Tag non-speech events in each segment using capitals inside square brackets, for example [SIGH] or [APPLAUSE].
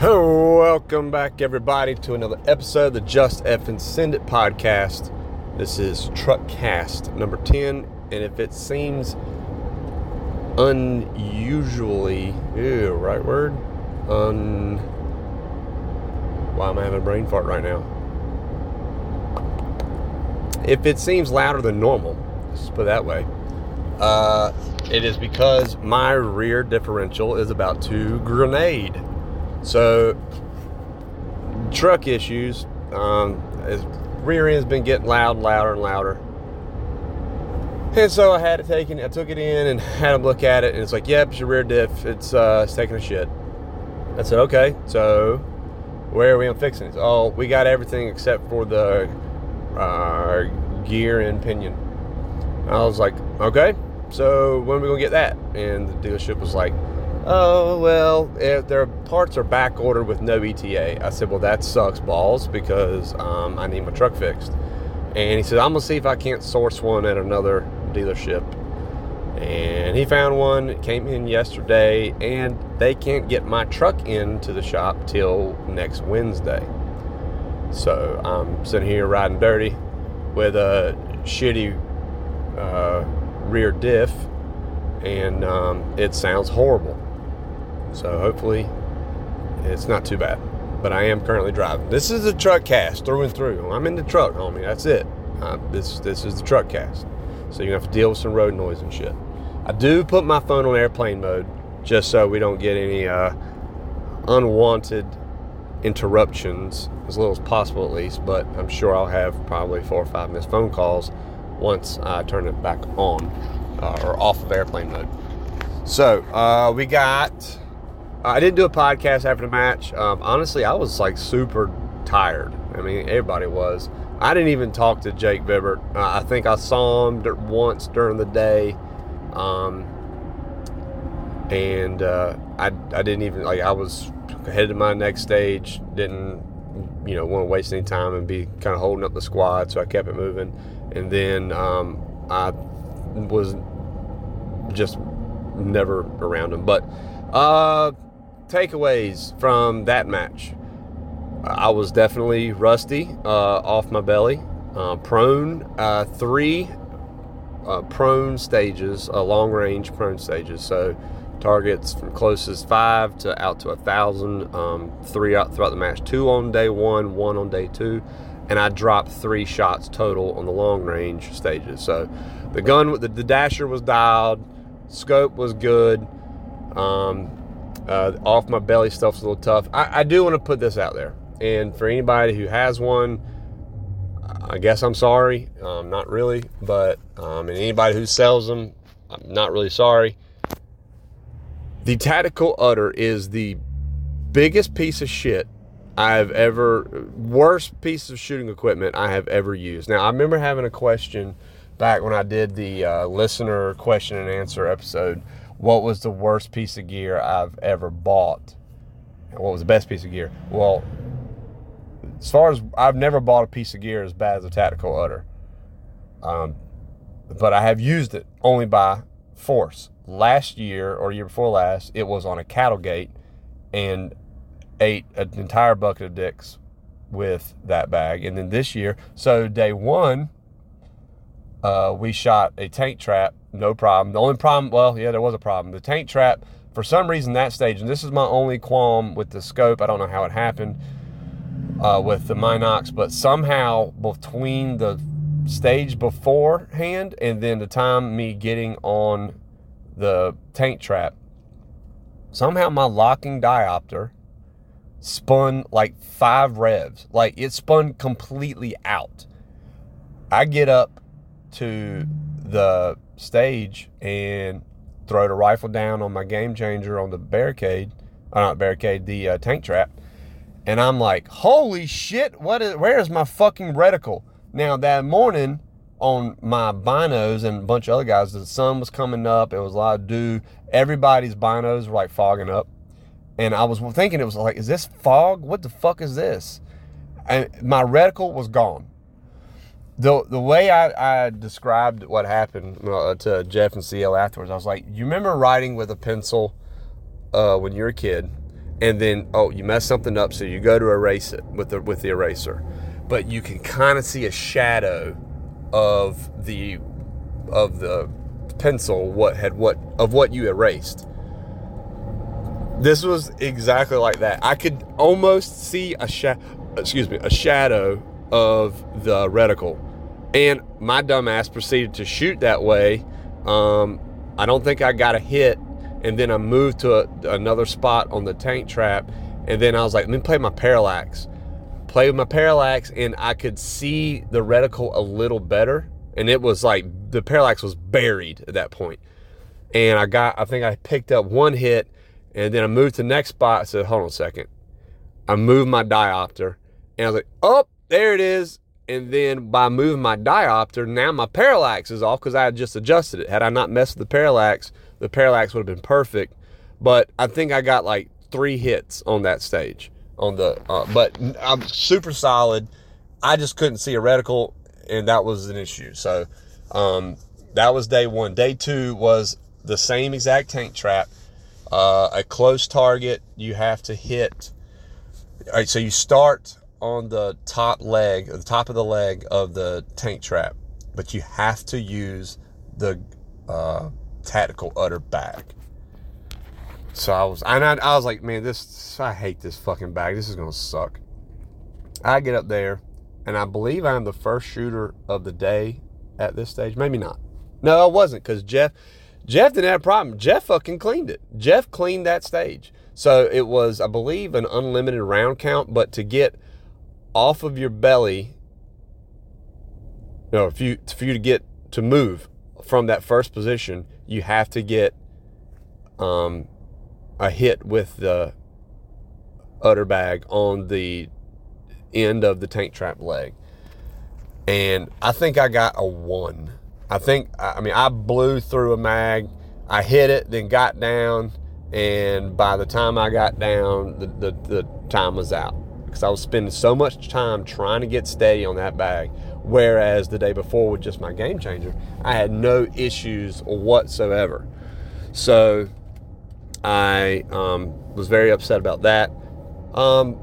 Welcome back, everybody, to another episode of the Just F and Send It podcast. This is Truckcast number 10, and if it seems unusually, ew, right word? Un. Why am I having a brain fart right now? If it seems louder than normal, let's put it that way, uh, it is because my rear differential is about to grenade. So, truck issues. Um, his rear end's been getting loud, louder, and louder. And so I had it taken. I took it in and [LAUGHS] had him look at it, and it's like, "Yep, it's your rear diff. It's uh, it's taking a shit." I said, "Okay, so where are we on fixing it?" Oh, we got everything except for the uh, gear and pinion. I was like, "Okay, so when are we gonna get that?" And the dealership was like, Oh, well, if their parts are back ordered with no ETA. I said, Well, that sucks balls because um, I need my truck fixed. And he said, I'm to see if I can't source one at another dealership. And he found one, it came in yesterday, and they can't get my truck into the shop till next Wednesday. So I'm sitting here riding dirty with a shitty uh, rear diff, and um, it sounds horrible. So hopefully it's not too bad. But I am currently driving. This is a truck cast through and through. I'm in the truck, homie. That's it. Uh, this this is the truck cast. So you have to deal with some road noise and shit. I do put my phone on airplane mode just so we don't get any uh, unwanted interruptions as little as possible at least. But I'm sure I'll have probably four or five missed phone calls once I turn it back on uh, or off of airplane mode. So uh, we got I didn't do a podcast after the match. Um, honestly, I was like super tired. I mean, everybody was. I didn't even talk to Jake Vibert. Uh, I think I saw him once during the day, um, and uh, I I didn't even like. I was headed to my next stage. Didn't you know want to waste any time and be kind of holding up the squad, so I kept it moving. And then um, I was just never around him, but. Uh, takeaways from that match. I was definitely rusty, uh, off my belly, uh, prone, uh, three uh, prone stages, uh, long range prone stages. So targets from closest five to out to a thousand, um, three out throughout the match. Two on day one, one on day two, and I dropped three shots total on the long range stages. So the gun, the, the dasher was dialed, scope was good. Um, uh, off my belly stuff's a little tough. I, I do want to put this out there. And for anybody who has one, I guess I'm sorry. Um, not really. But um, and anybody who sells them, I'm not really sorry. The tactical udder is the biggest piece of shit I've ever, worst piece of shooting equipment I have ever used. Now, I remember having a question back when I did the uh, listener question and answer episode what was the worst piece of gear I've ever bought? What was the best piece of gear? Well, as far as I've never bought a piece of gear as bad as a tactical udder. Um, but I have used it only by force. Last year or year before last, it was on a cattle gate and ate an entire bucket of dicks with that bag. And then this year, so day one, uh, we shot a tank trap no problem. The only problem, well, yeah, there was a problem. The tank trap, for some reason, that stage, and this is my only qualm with the scope. I don't know how it happened uh, with the Minox, but somehow between the stage beforehand and then the time me getting on the tank trap, somehow my locking diopter spun like five revs. Like it spun completely out. I get up to the stage and throw the rifle down on my game changer on the barricade, uh, not barricade, the uh, tank trap. And I'm like, holy shit, what is, where is my fucking reticle? Now, that morning on my binos and a bunch of other guys, the sun was coming up. It was a lot of dew. Everybody's binos were like fogging up. And I was thinking, it was like, is this fog? What the fuck is this? And my reticle was gone the the way I, I described what happened uh, to Jeff and CL afterwards, I was like, you remember writing with a pencil uh, when you were a kid, and then oh you mess something up so you go to erase it with the with the eraser. But you can kind of see a shadow of the of the pencil what had what of what you erased. This was exactly like that. I could almost see a shadow excuse me a shadow of the reticle and my dumbass proceeded to shoot that way um, i don't think i got a hit and then I moved to a, another spot on the tank trap, and then I was like, let me play my parallax. Play with my parallax, and I could see the reticle a little better, and it was like the parallax was buried at that point. And I got, I think I picked up one hit, and then I moved to the next spot. I said, hold on a second. I moved my diopter, and I was like, oh, there it is. And then by moving my diopter, now my parallax is off because I had just adjusted it. Had I not messed with the parallax, the parallax would have been perfect. But I think I got like three hits on that stage. On the, uh, but I'm super solid. I just couldn't see a reticle, and that was an issue. So um, that was day one. Day two was the same exact tank trap, uh, a close target. You have to hit. All right, so you start on the top leg, the top of the leg of the tank trap, but you have to use the uh, tactical udder bag. So I was, and I, I was like, man, this, I hate this fucking bag. This is gonna suck. I get up there, and I believe I'm the first shooter of the day at this stage. Maybe not. No, I wasn't because Jeff, Jeff didn't have a problem. Jeff fucking cleaned it. Jeff cleaned that stage. So it was, I believe, an unlimited round count, but to get off of your belly, you know, if you for you to get to move from that first position, you have to get um, a hit with the udder bag on the end of the tank trap leg. And I think I got a one. I think, I mean, I blew through a mag. I hit it, then got down. And by the time I got down, the, the, the time was out because I was spending so much time trying to get steady on that bag. Whereas the day before with just my game changer, I had no issues whatsoever. So I um, was very upset about that. Um,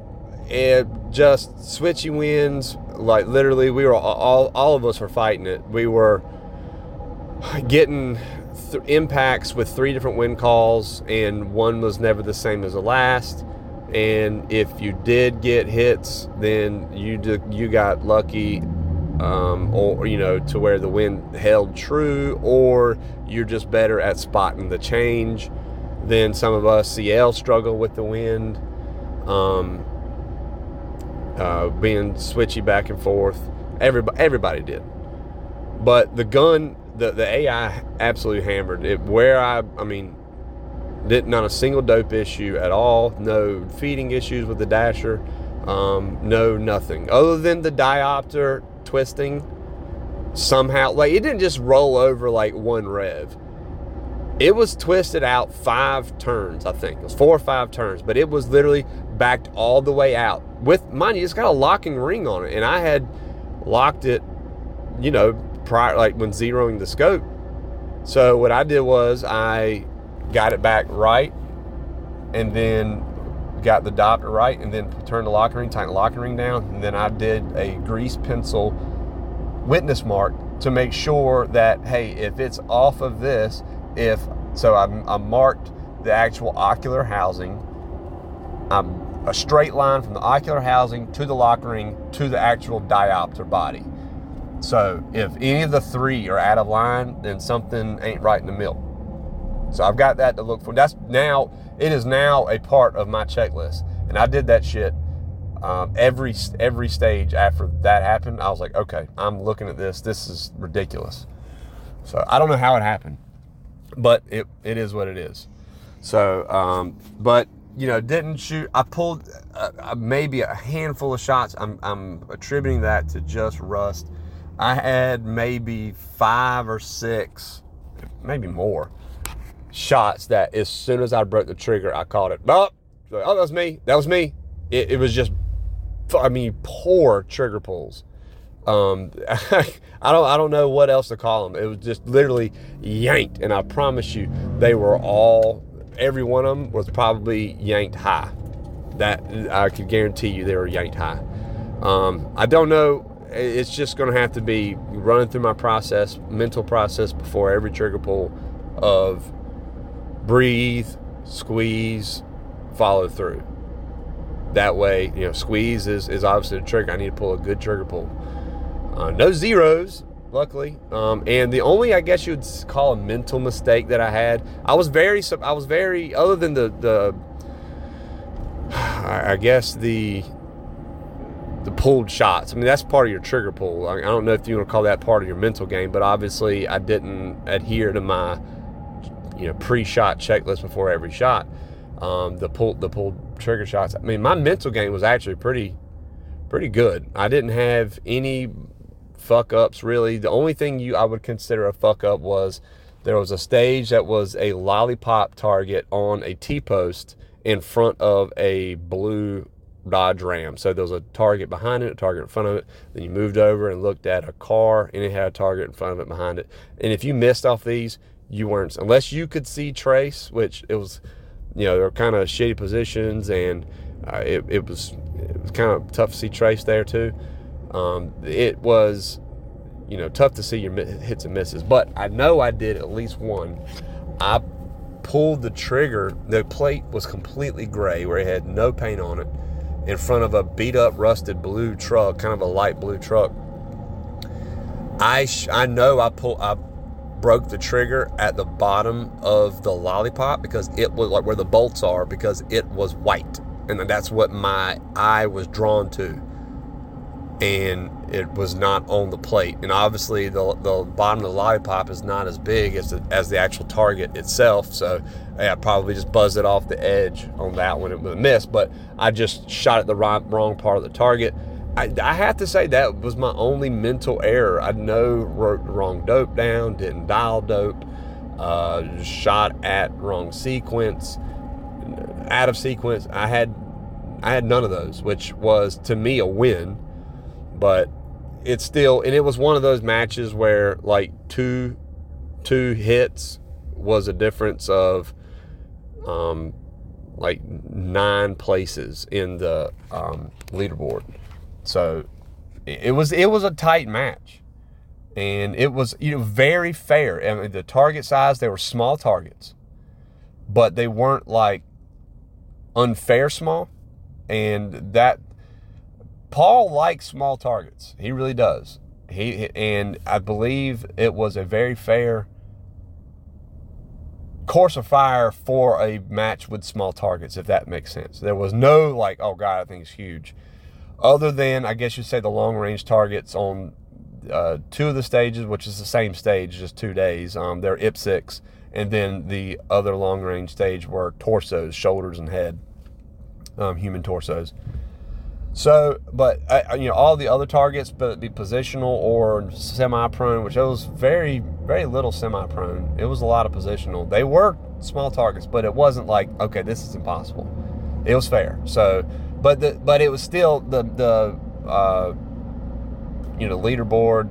and just switchy winds, like literally, we were all, all of us were fighting it. We were getting th- impacts with three different wind calls, and one was never the same as the last and if you did get hits, then you you got lucky, um, or you know to where the wind held true, or you're just better at spotting the change than some of us. CL struggle with the wind, um, uh, being switchy back and forth. Everybody everybody did, but the gun, the the AI absolutely hammered it. Where I I mean did not not a single dope issue at all. No feeding issues with the dasher. Um, no nothing other than the diopter twisting. Somehow, like it didn't just roll over like one rev. It was twisted out five turns, I think. It was four or five turns, but it was literally backed all the way out. With mind you, it's got a locking ring on it, and I had locked it, you know, prior like when zeroing the scope. So what I did was I got it back right, and then got the diopter right, and then turned the locking ring, tightened the locking ring down, and then I did a grease pencil witness mark to make sure that hey, if it's off of this, if so, I, marked the actual ocular housing. I'm a straight line from the ocular housing to the locking ring to the actual diopter body. So if any of the three are out of line, then something ain't right in the middle. So I've got that to look for. That's now, it is now a part of my checklist. And I did that shit um, every every stage after that happened. I was like, okay, I'm looking at this. This is ridiculous. So I don't know how it happened, but it, it is what it is. So, um, but you know, didn't shoot. I pulled uh, uh maybe a handful of shots. I'm, I'm attributing that to just rust. I had maybe five or six, maybe more shots that as soon as I broke the trigger, I caught it. Oh, oh that was me. That was me. It, it was just, I mean, poor trigger pulls. Um, [LAUGHS] I don't, I don't know what else to call them. It was just literally yanked, and I promise you, they were all, every one of them was probably yanked high. that I can guarantee you they were yanked high. Um, I don't know. It's just going to have to be running through my process, mental process before every trigger pull of breathe, squeeze, follow through. That way, you know, squeeze is, is obviously the trigger. I need to pull a good trigger pull. Uh, no zeros, luckily. Um, and the only, I guess you would call a mental mistake that I had, I was very, I was very, other than the, the, [SIGHS] I guess the, the pulled shots. I mean, that's part of your trigger pull. I don't know if you want to call that part of your mental game, but obviously I didn't adhere to my, you know, pre-shot checklist before every shot. Um, the pull, the pulled trigger shots. I mean, my mental game was actually pretty, pretty good. I didn't have any fuck ups really. The only thing you I would consider a fuck up was there was a stage that was a lollipop target on a T post in front of a blue Dodge Ram. So there was a target behind it, a target in front of it. Then you moved over and looked at a car and it had a target in front of it behind it. And if you missed off these, you weren't unless you could see trace, which it was, you know, they're kind of shitty positions and uh, it, it was it was kind of tough to see trace there too. Um, it was, you know, tough to see your hits and misses, but I know I did at least one. I pulled the trigger. The plate was completely gray, where it had no paint on it, in front of a beat up, rusted blue truck, kind of a light blue truck. I sh- I know I pull I broke the trigger at the bottom of the lollipop because it was like where the bolts are because it was white and that's what my eye was drawn to and it was not on the plate. And obviously, the, the bottom of the lollipop is not as big as the, as the actual target itself. So I probably just buzzed it off the edge on that one. It was a miss, but I just shot at the right, wrong part of the target. I, I have to say that was my only mental error. I know wrote the wrong dope down, didn't dial dope, uh, shot at wrong sequence, out of sequence. I had I had none of those, which was to me a win but it's still and it was one of those matches where like two two hits was a difference of um like nine places in the um, leaderboard so it was it was a tight match and it was you know very fair I mean, the target size they were small targets but they weren't like unfair small and that Paul likes small targets. He really does. He and I believe it was a very fair course of fire for a match with small targets, if that makes sense. There was no like, oh god, I think it's huge. Other than I guess you'd say the long range targets on uh, two of the stages, which is the same stage, just two days. Um, they're IPSCs, and then the other long range stage were torsos, shoulders, and head, um, human torsos. So, but you know, all the other targets, but be positional or semi-prone, which was very, very little semi-prone. It was a lot of positional. They were small targets, but it wasn't like, okay, this is impossible. It was fair. So, but the, but it was still the the uh, you know leaderboard.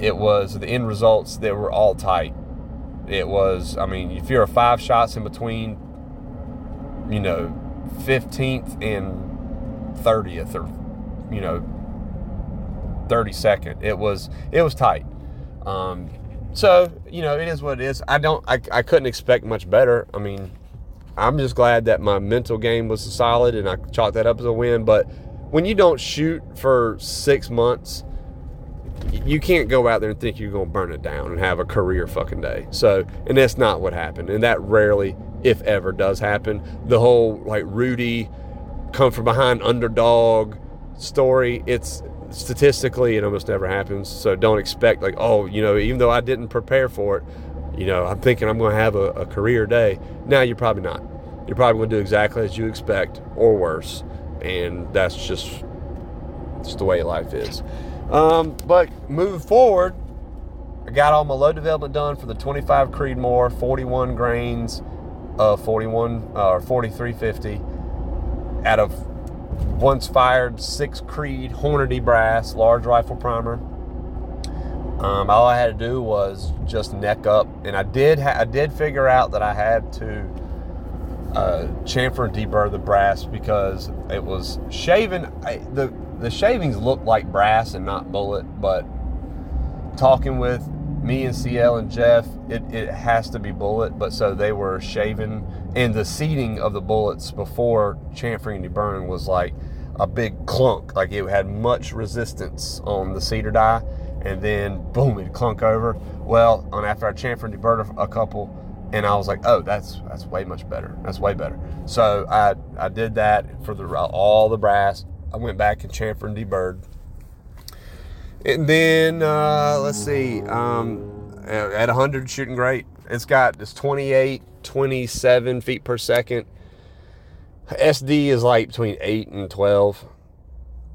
It was the end results that were all tight. It was, I mean, if you're five shots in between, you know, 15th and 30th or you know 32nd. It was it was tight. Um, so you know it is what it is. I don't I, I couldn't expect much better. I mean I'm just glad that my mental game was solid and I chalked that up as a win. But when you don't shoot for six months, you can't go out there and think you're going to burn it down and have a career fucking day. So, and that's not what happened. And that rarely, if ever, does happen. The whole like Rudy come from behind underdog story, it's statistically it almost never happens. So don't expect like, oh, you know, even though I didn't prepare for it, you know, I'm thinking I'm going to have a, a career day. Now you're probably not. You're probably going to do exactly as you expect or worse, and that's just just the way life is. Um, but moving forward, I got all my load development done for the 25 Creedmoor, 41 grains, uh, 41 uh, or 4350 out of once fired six Creed Hornady brass large rifle primer. Um, all I had to do was just neck up, and I did ha- I did figure out that I had to uh, chamfer and deburr the brass because it was shaven. I, the the shavings looked like brass and not bullet, but talking with me and CL and Jeff, it, it has to be bullet. But so they were shaven, and the seating of the bullets before chamfering and deburring was like a big clunk, like it had much resistance on the seater die, and then boom, it clunk over. Well, on after I chamfered and deburred a couple, and I was like, oh, that's that's way much better. That's way better. So I I did that for the all the brass. I went back and chamfered and deburred. And then uh, let's see, um, at 100 shooting great. It's got this 28, 27 feet per second. SD is like between 8 and 12.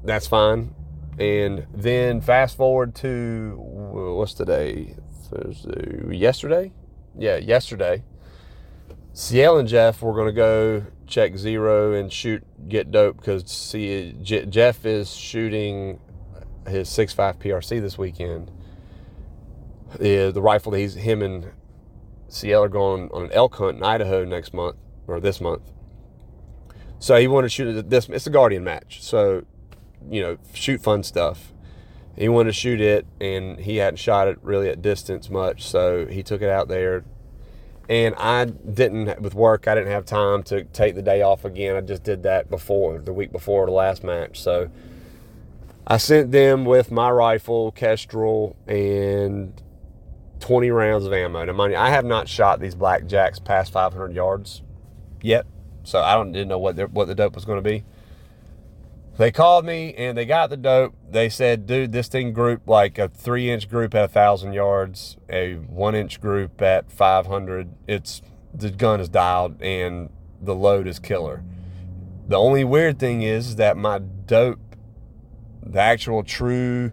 That's fine. And then fast forward to what's today? Thursday. Yesterday? Yeah, yesterday. CL and Jeff were going to go check zero and shoot get dope because see Jeff is shooting his 6.5 PRC this weekend. The the rifle that he's him and CL are going on an elk hunt in Idaho next month or this month. So he wanted to shoot this. It's a Guardian match, so you know shoot fun stuff. He wanted to shoot it, and he hadn't shot it really at distance much, so he took it out there. And I didn't with work. I didn't have time to take the day off again. I just did that before the week before the last match. So I sent them with my rifle, Kestrel, and 20 rounds of ammo. Now, mind you, I have not shot these blackjacks past 500 yards yet, so I don't didn't know what what the dope was going to be. They called me and they got the dope. They said, "Dude, this thing grouped like a three-inch group at a thousand yards, a one-inch group at 500. It's the gun is dialed and the load is killer." The only weird thing is that my dope the actual true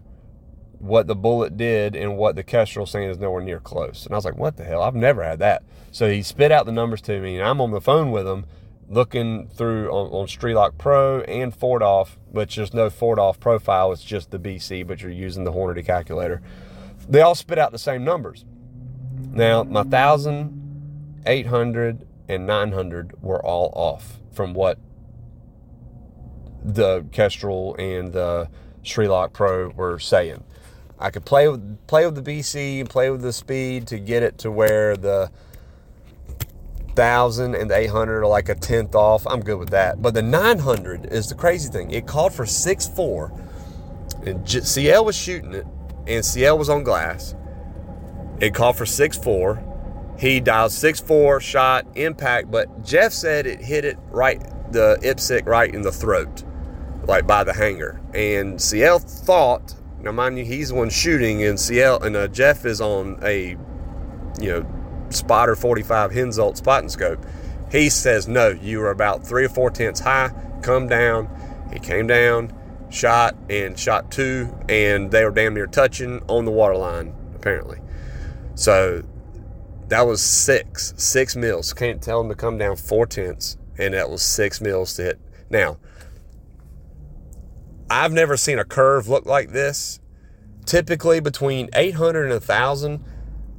what the bullet did and what the Kestrel saying is nowhere near close. And I was like, what the hell? I've never had that. So he spit out the numbers to me, and I'm on the phone with him looking through on, on Strelok Pro and 4DOF, which there's no 4DOF profile. It's just the BC, but you're using the Hornady calculator. They all spit out the same numbers. Now, my 1,000, 800, and 900 were all off from what the Kestrel and the Strelok Pro were saying. I could play with play with the BC and play with the speed to get it to where the thousand and the 800 are like a tenth off. I'm good with that. But the 900 is the crazy thing. It called for six four, and CL was shooting it, and CL was on glass. It called for six four. He dialed six four shot impact, but Jeff said it hit it right the IPSC right in the throat like by the hangar. And CL thought, now mind you, he's the one shooting, and CL and uh, Jeff is on a, you know, spotter 45 Hensoldt spotting scope. He says, no, you are about three or four tenths high. Come down. He came down, shot, and shot two, and they were damn near touching on the water line, apparently. So that was six, six mils. Can't tell him to come down four tenths, and that was six mils to hit. Now, I've never seen a curve look like this. Typically, between 800 and 1,000,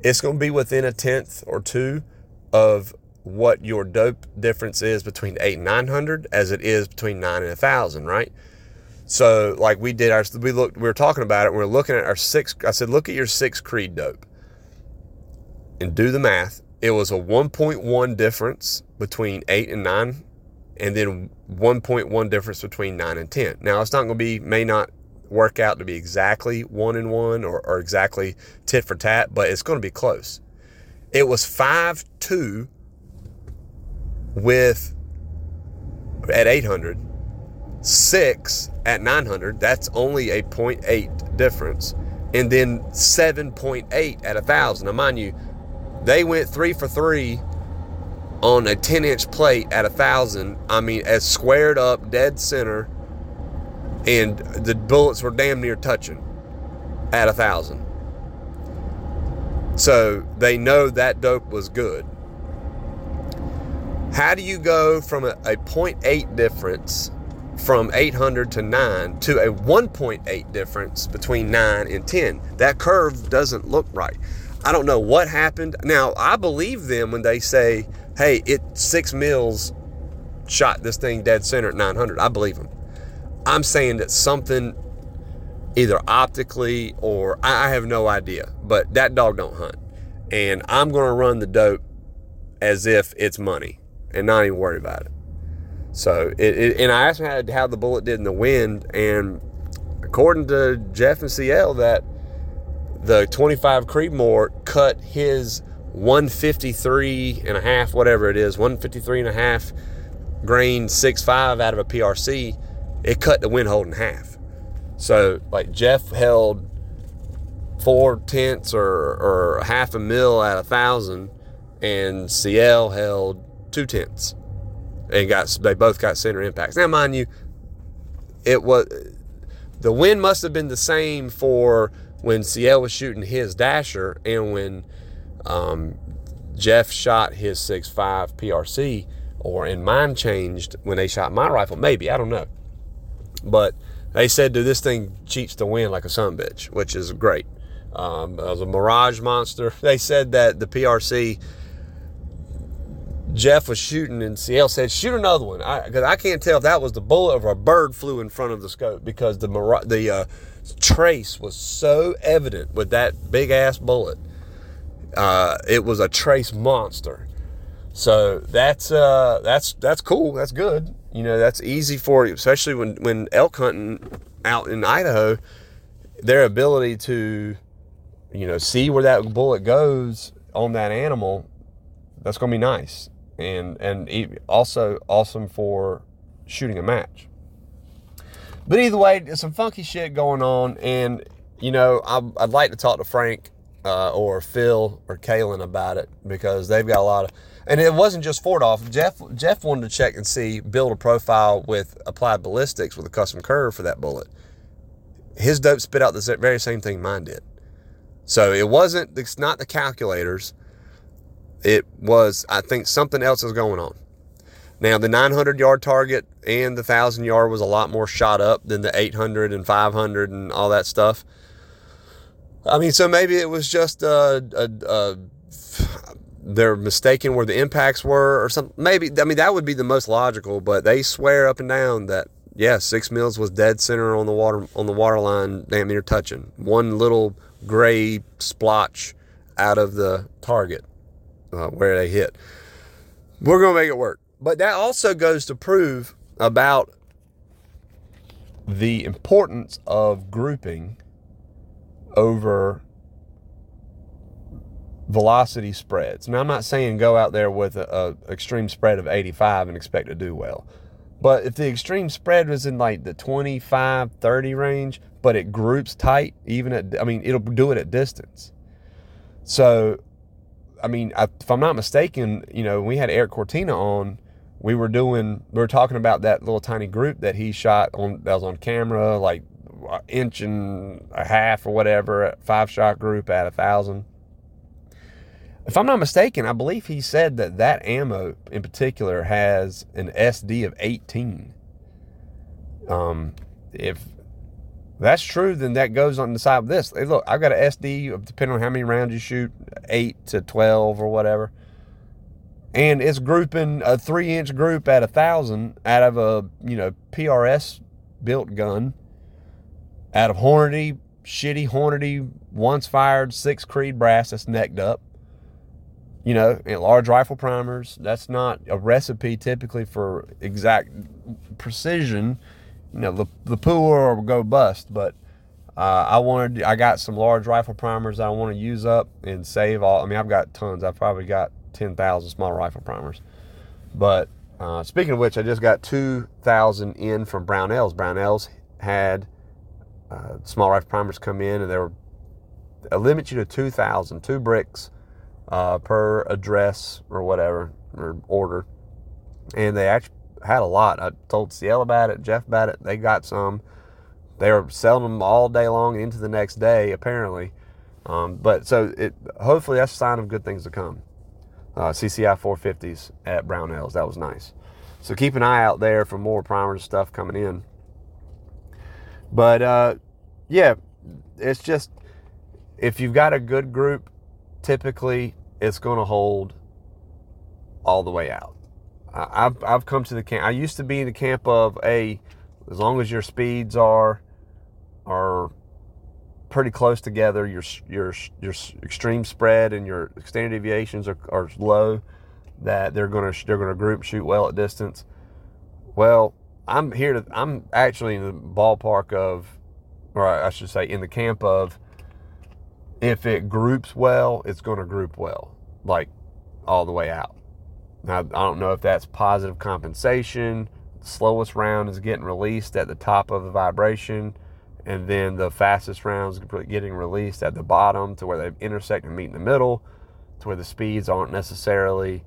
it's going to be within a tenth or two of what your dope difference is between 8 and 900 as it is between 9 and a 1,000, right? So, like we did our, we looked, we were talking about it, we are looking at our six, I said, look at your six Creed dope and do the math. It was a 1.1 difference between 8 and 9 and then 1.1 difference between 9 and 10. Now, it's not going to be, may not work out to be exactly 1 and 1 or, or exactly tit for tat, but it's going to be close. It was 5 2 with at 800, 6 at 900. That's only a 0.8 difference. And then 7.8 at 1,000. Now, mind you, they went three for three on a 10 inch plate at a thousand. I mean, as squared up, dead center, and the bullets were damn near touching at a thousand. So they know that dope was good. How do you go from a, a 0.8 difference from 800 to 9 to a 1.8 difference between 9 and 10? That curve doesn't look right. I don't know what happened. Now, I believe them when they say hey, it six mils shot this thing dead center at 900. I believe him. I'm saying that something either optically or I have no idea, but that dog don't hunt. And I'm going to run the dope as if it's money and not even worry about it. So, it, it, and I asked him how, how the bullet did in the wind, and according to Jeff and CL, that the 25 Creedmoor cut his 153 and a half, whatever it is, 153 and a half grain 6.5 out of a PRC, it cut the wind hold in half. So, like Jeff held four tenths or, or half a mil at a thousand, and CL held two tenths, and got they both got center impacts. Now, mind you, it was the wind must have been the same for when CL was shooting his dasher and when um, Jeff shot his 6.5 PRC, or in mine changed when they shot my rifle. Maybe I don't know, but they said that this thing cheats the wind like a sun bitch, which is great. Um, was a Mirage monster. [LAUGHS] They said that the PRC Jeff was shooting and CL said, shoot another one. Because I, I, can't tell if that was the bullet or a bird flew in front of the scope because the, the uh, trace was so evident with that big ass bullet. Uh, it was a trace monster. So that's uh, that's that's cool. That's good. You know, that's easy for you, especially when when elk hunting out in Idaho. Their ability to, you know, see where that bullet goes on that animal, that's going to be nice, and and also awesome for shooting a match. But either way, there's some funky shit going on, and you know, i would like to talk to Frank uh, or Phil or Kalen about it because they've got a lot of and it wasn't just 4DOF. Jeff Jeff wanted to check and see build a profile with applied ballistics with a custom curve for that bullet. His dope spit out the very same thing mine did. So it wasn't. It's not the calculators. It was. I think something else is going on. Now the 900 yard target and the thousand yard was a lot more shot up than the 800 and 500 and all that stuff. I mean, so maybe it was just a, a, a they're mistaken where the impacts were or something. Maybe I mean that would be the most logical, but they swear up and down that yeah, six mils was dead center on the water on the water line, damn near touching one little gray splotch out of the target uh, where they hit. We're gonna make it work, but that also goes to prove about the importance of grouping over velocity spreads. Now, I'm not saying go out there with a, a, extreme spread of 85 and expect to do well. But if the extreme spread was in like the 25, 30 range, but it groups tight, even at, I mean, it'll do it at distance. So, I mean, I, if I'm not mistaken, you know, we had Eric Cortina on, we were doing, we were talking about that little tiny group that he shot on, that was on camera, like uh, inch and a half or whatever, five shot group at a thousand if I'm not mistaken, I believe he said that that ammo in particular has an SD of 18. Um, if that's true, then that goes on the side of this. Hey, look, I've got an SD, depending on how many rounds you shoot, 8 to 12 or whatever. And it's grouping a three inch group at a thousand out of a, you know, PRS built gun out of Hornady, shitty Hornady, once fired six Creed brass that's necked up you know, large rifle primers. That's not a recipe typically for exact precision. You know, the the poor or go bust. But uh, I wanted, I got some large rifle primers I want to use up and save all. I mean, I've got tons. I've probably got ten thousand small rifle primers. But uh, speaking of which, I just got two thousand in from Brownells. Brownells had uh, small rifle primers come in, and they were a limit you to 2,000, two bricks uh, per address or whatever or order. And they actually had a lot. I told CL about it, Jeff about it. They got some. They were selling them all day long into the next day, apparently. Um, but so it hopefully that's a sign of good things to come. Uh, CCI 450s at Brownells. That was nice. So keep an eye out there for more primers stuff coming in. But uh, yeah, it's just if you've got a good group typically it's going to hold all the way out. I've, I've come to the camp. I used to be in the camp of a, as long as your speeds are, are pretty close together, your your your extreme spread and your standard deviations are, are low, that they're gonna they're gonna group shoot well at distance. Well, I'm here to. I'm actually in the ballpark of, or I should say, in the camp of, if it groups well, it's going to group well, like all the way out. Now, I don't know if that's positive compensation. The slowest round is getting released at the top of the vibration, and then the fastest rounds getting released at the bottom to where they intersect and meet in the middle, to where the speeds aren't necessarily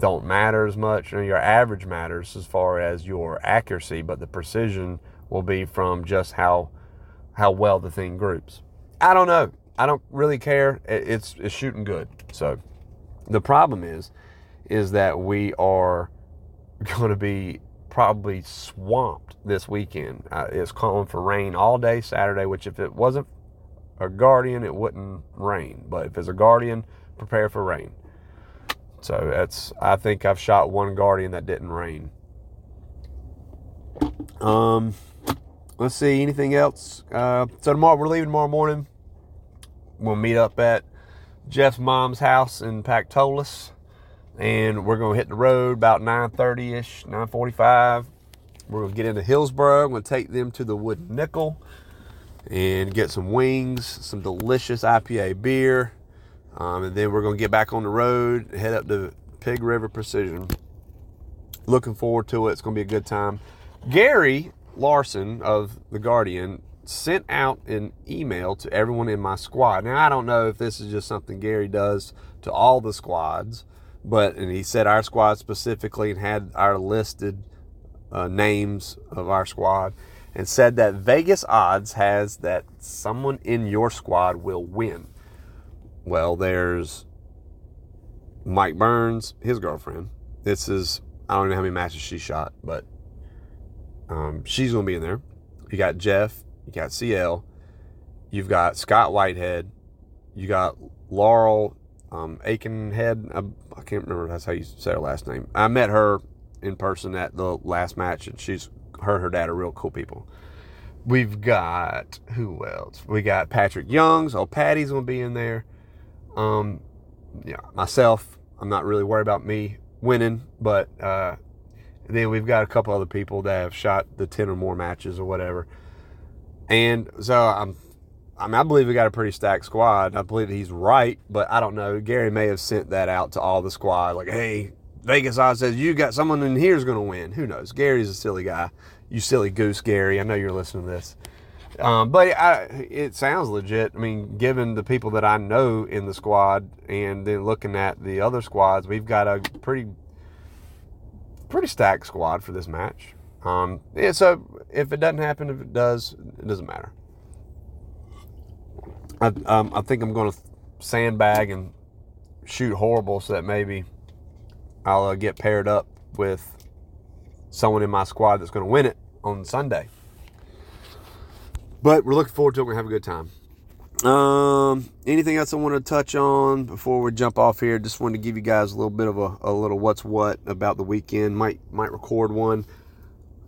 don't matter as much. You know, your average matters as far as your accuracy, but the precision will be from just how how well the thing groups. I don't know. I don't really care. It's it's shooting good. So the problem is is that we are going to be probably swamped this weekend. It's calling for rain all day Saturday, which if it wasn't a guardian, it wouldn't rain. But if it's a guardian, prepare for rain. So that's I think I've shot one guardian that didn't rain. Um, let's see anything else. Uh, so tomorrow we're leaving tomorrow morning. We'll meet up at Jeff's mom's house in Pactolus, and we're gonna hit the road about 9:30 ish, 9:45. We're gonna get into Hillsboro. I'm gonna take them to the Wooden Nickel and get some wings, some delicious IPA beer um, and then we're going to get back on the road, head up to Pig River Precision. Looking forward to it. It's going to be a good time. Gary Larson of The Guardian sent out an email to everyone in my squad. Now, I don't know if this is just something Gary does to all the squads, but, and he said our squad specifically and had our listed uh, names of our squad and said that Vegas odds has that someone in your squad will win. Well, there's Mike Burns, his girlfriend. This is I don't know how many matches she shot, but um, she's gonna be in there. You got Jeff, you got CL, you've got Scott Whitehead, you got Laurel um, Aikenhead. I, I can't remember that's how you say her last name. I met her in person at the last match, and she's her and her dad are real cool people. We've got who else? We got Patrick Youngs. Oh, Patty's gonna be in there. Um, yeah, myself, I'm not really worried about me winning, but uh, then we've got a couple other people that have shot the 10 or more matches or whatever. And so I'm, I mean, I believe we got a pretty stacked squad. I believe he's right, but I don't know. Gary may have sent that out to all the squad, like, hey, Vegas odds says you got someone in here is going to win. Who knows? Gary's a silly guy. You silly goose, Gary. I know you're listening to this. Um, but I, it sounds legit. I mean, given the people that I know in the squad, and then looking at the other squads, we've got a pretty, pretty stacked squad for this match. Um, yeah, so if it doesn't happen, if it does, it doesn't matter. I, um, I think I'm going to sandbag and shoot horrible so that maybe I'll uh, get paired up with someone in my squad that's going to win it on Sunday. But we're looking forward to it. We're going to have a good time. Um, anything else I want to touch on before we jump off here? Just wanted to give you guys a little bit of a, a little what's what about the weekend. Might might record one.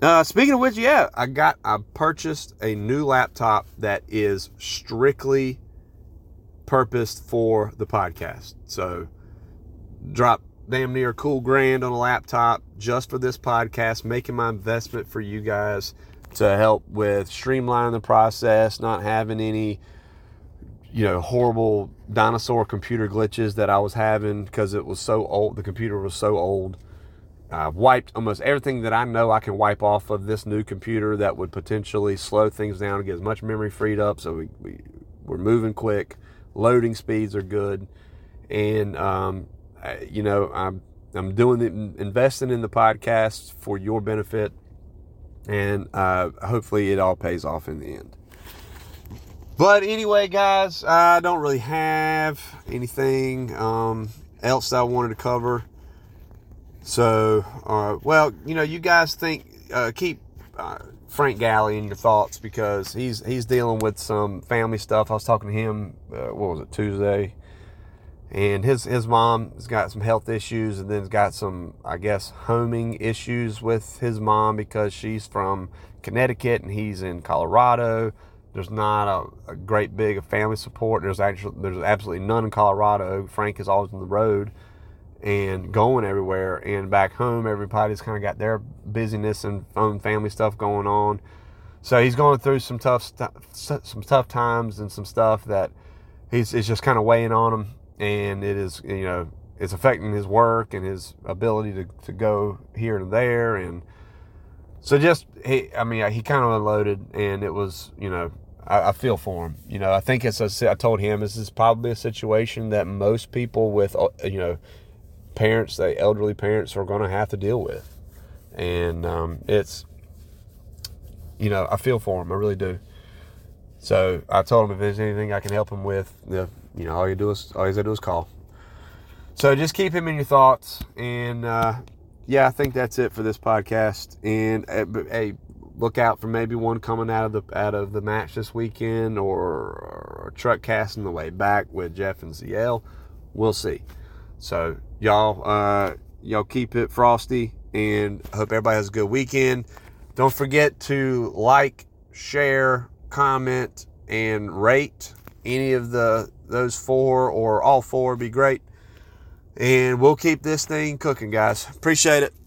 Uh, speaking of which, yeah, I got I purchased a new laptop that is strictly purposed for the podcast. So drop damn near cool grand on a laptop just for this podcast, making my investment for you guys to help with streamlining the process, not having any, you know, horrible dinosaur computer glitches that I was having because it was so old. The computer was so old. I've wiped almost everything that I know I can wipe off of this new computer that would potentially slow things down and get as much memory freed up. So we, we, we're moving quick. Loading speeds are good. And, um, you know, I'm, I'm doing the, investing in the podcast for your benefit and uh, hopefully it all pays off in the end. But anyway, guys, I don't really have anything um, else I wanted to cover. So, uh, well, you know, you guys think uh, keep uh, Frank Galli in your thoughts because he's he's dealing with some family stuff. I was talking to him. Uh, what was it Tuesday? and his his mom has got some health issues and then's got some I guess homing issues with his mom because she's from Connecticut and he's in Colorado. There's not a, a great big of family support. There's actually there's absolutely none in Colorado. Frank is always on the road and going everywhere. And back home, everybody's kind of got their busyness and own family stuff going on. So he's going through some tough st- some tough times and some stuff that he's just kind of weighing on him and it is you know it's affecting his work and his ability to, to go here and there and so just he i mean he kind of unloaded and it was you know I, I, feel for him you know i think it's a, i told him this is probably a situation that most people with uh, you know parents the elderly parents are going to have to deal with and um, it's you know i feel for him i really do so i told him if there's anything i can help him with you know, you know, all you do is all you do is call. So just keep him in your thoughts, and uh, yeah, I think that's it for this podcast. And uh, hey, look out for maybe one coming out of the out of the match this weekend, or, or truck casting the way back with Jeff and CL. We'll see. So y'all, uh, y'all keep it frosty, and hope everybody has a good weekend. Don't forget to like, share, comment, and rate any of the those four or all four be great. And we'll keep this thing cooking, guys. Appreciate it.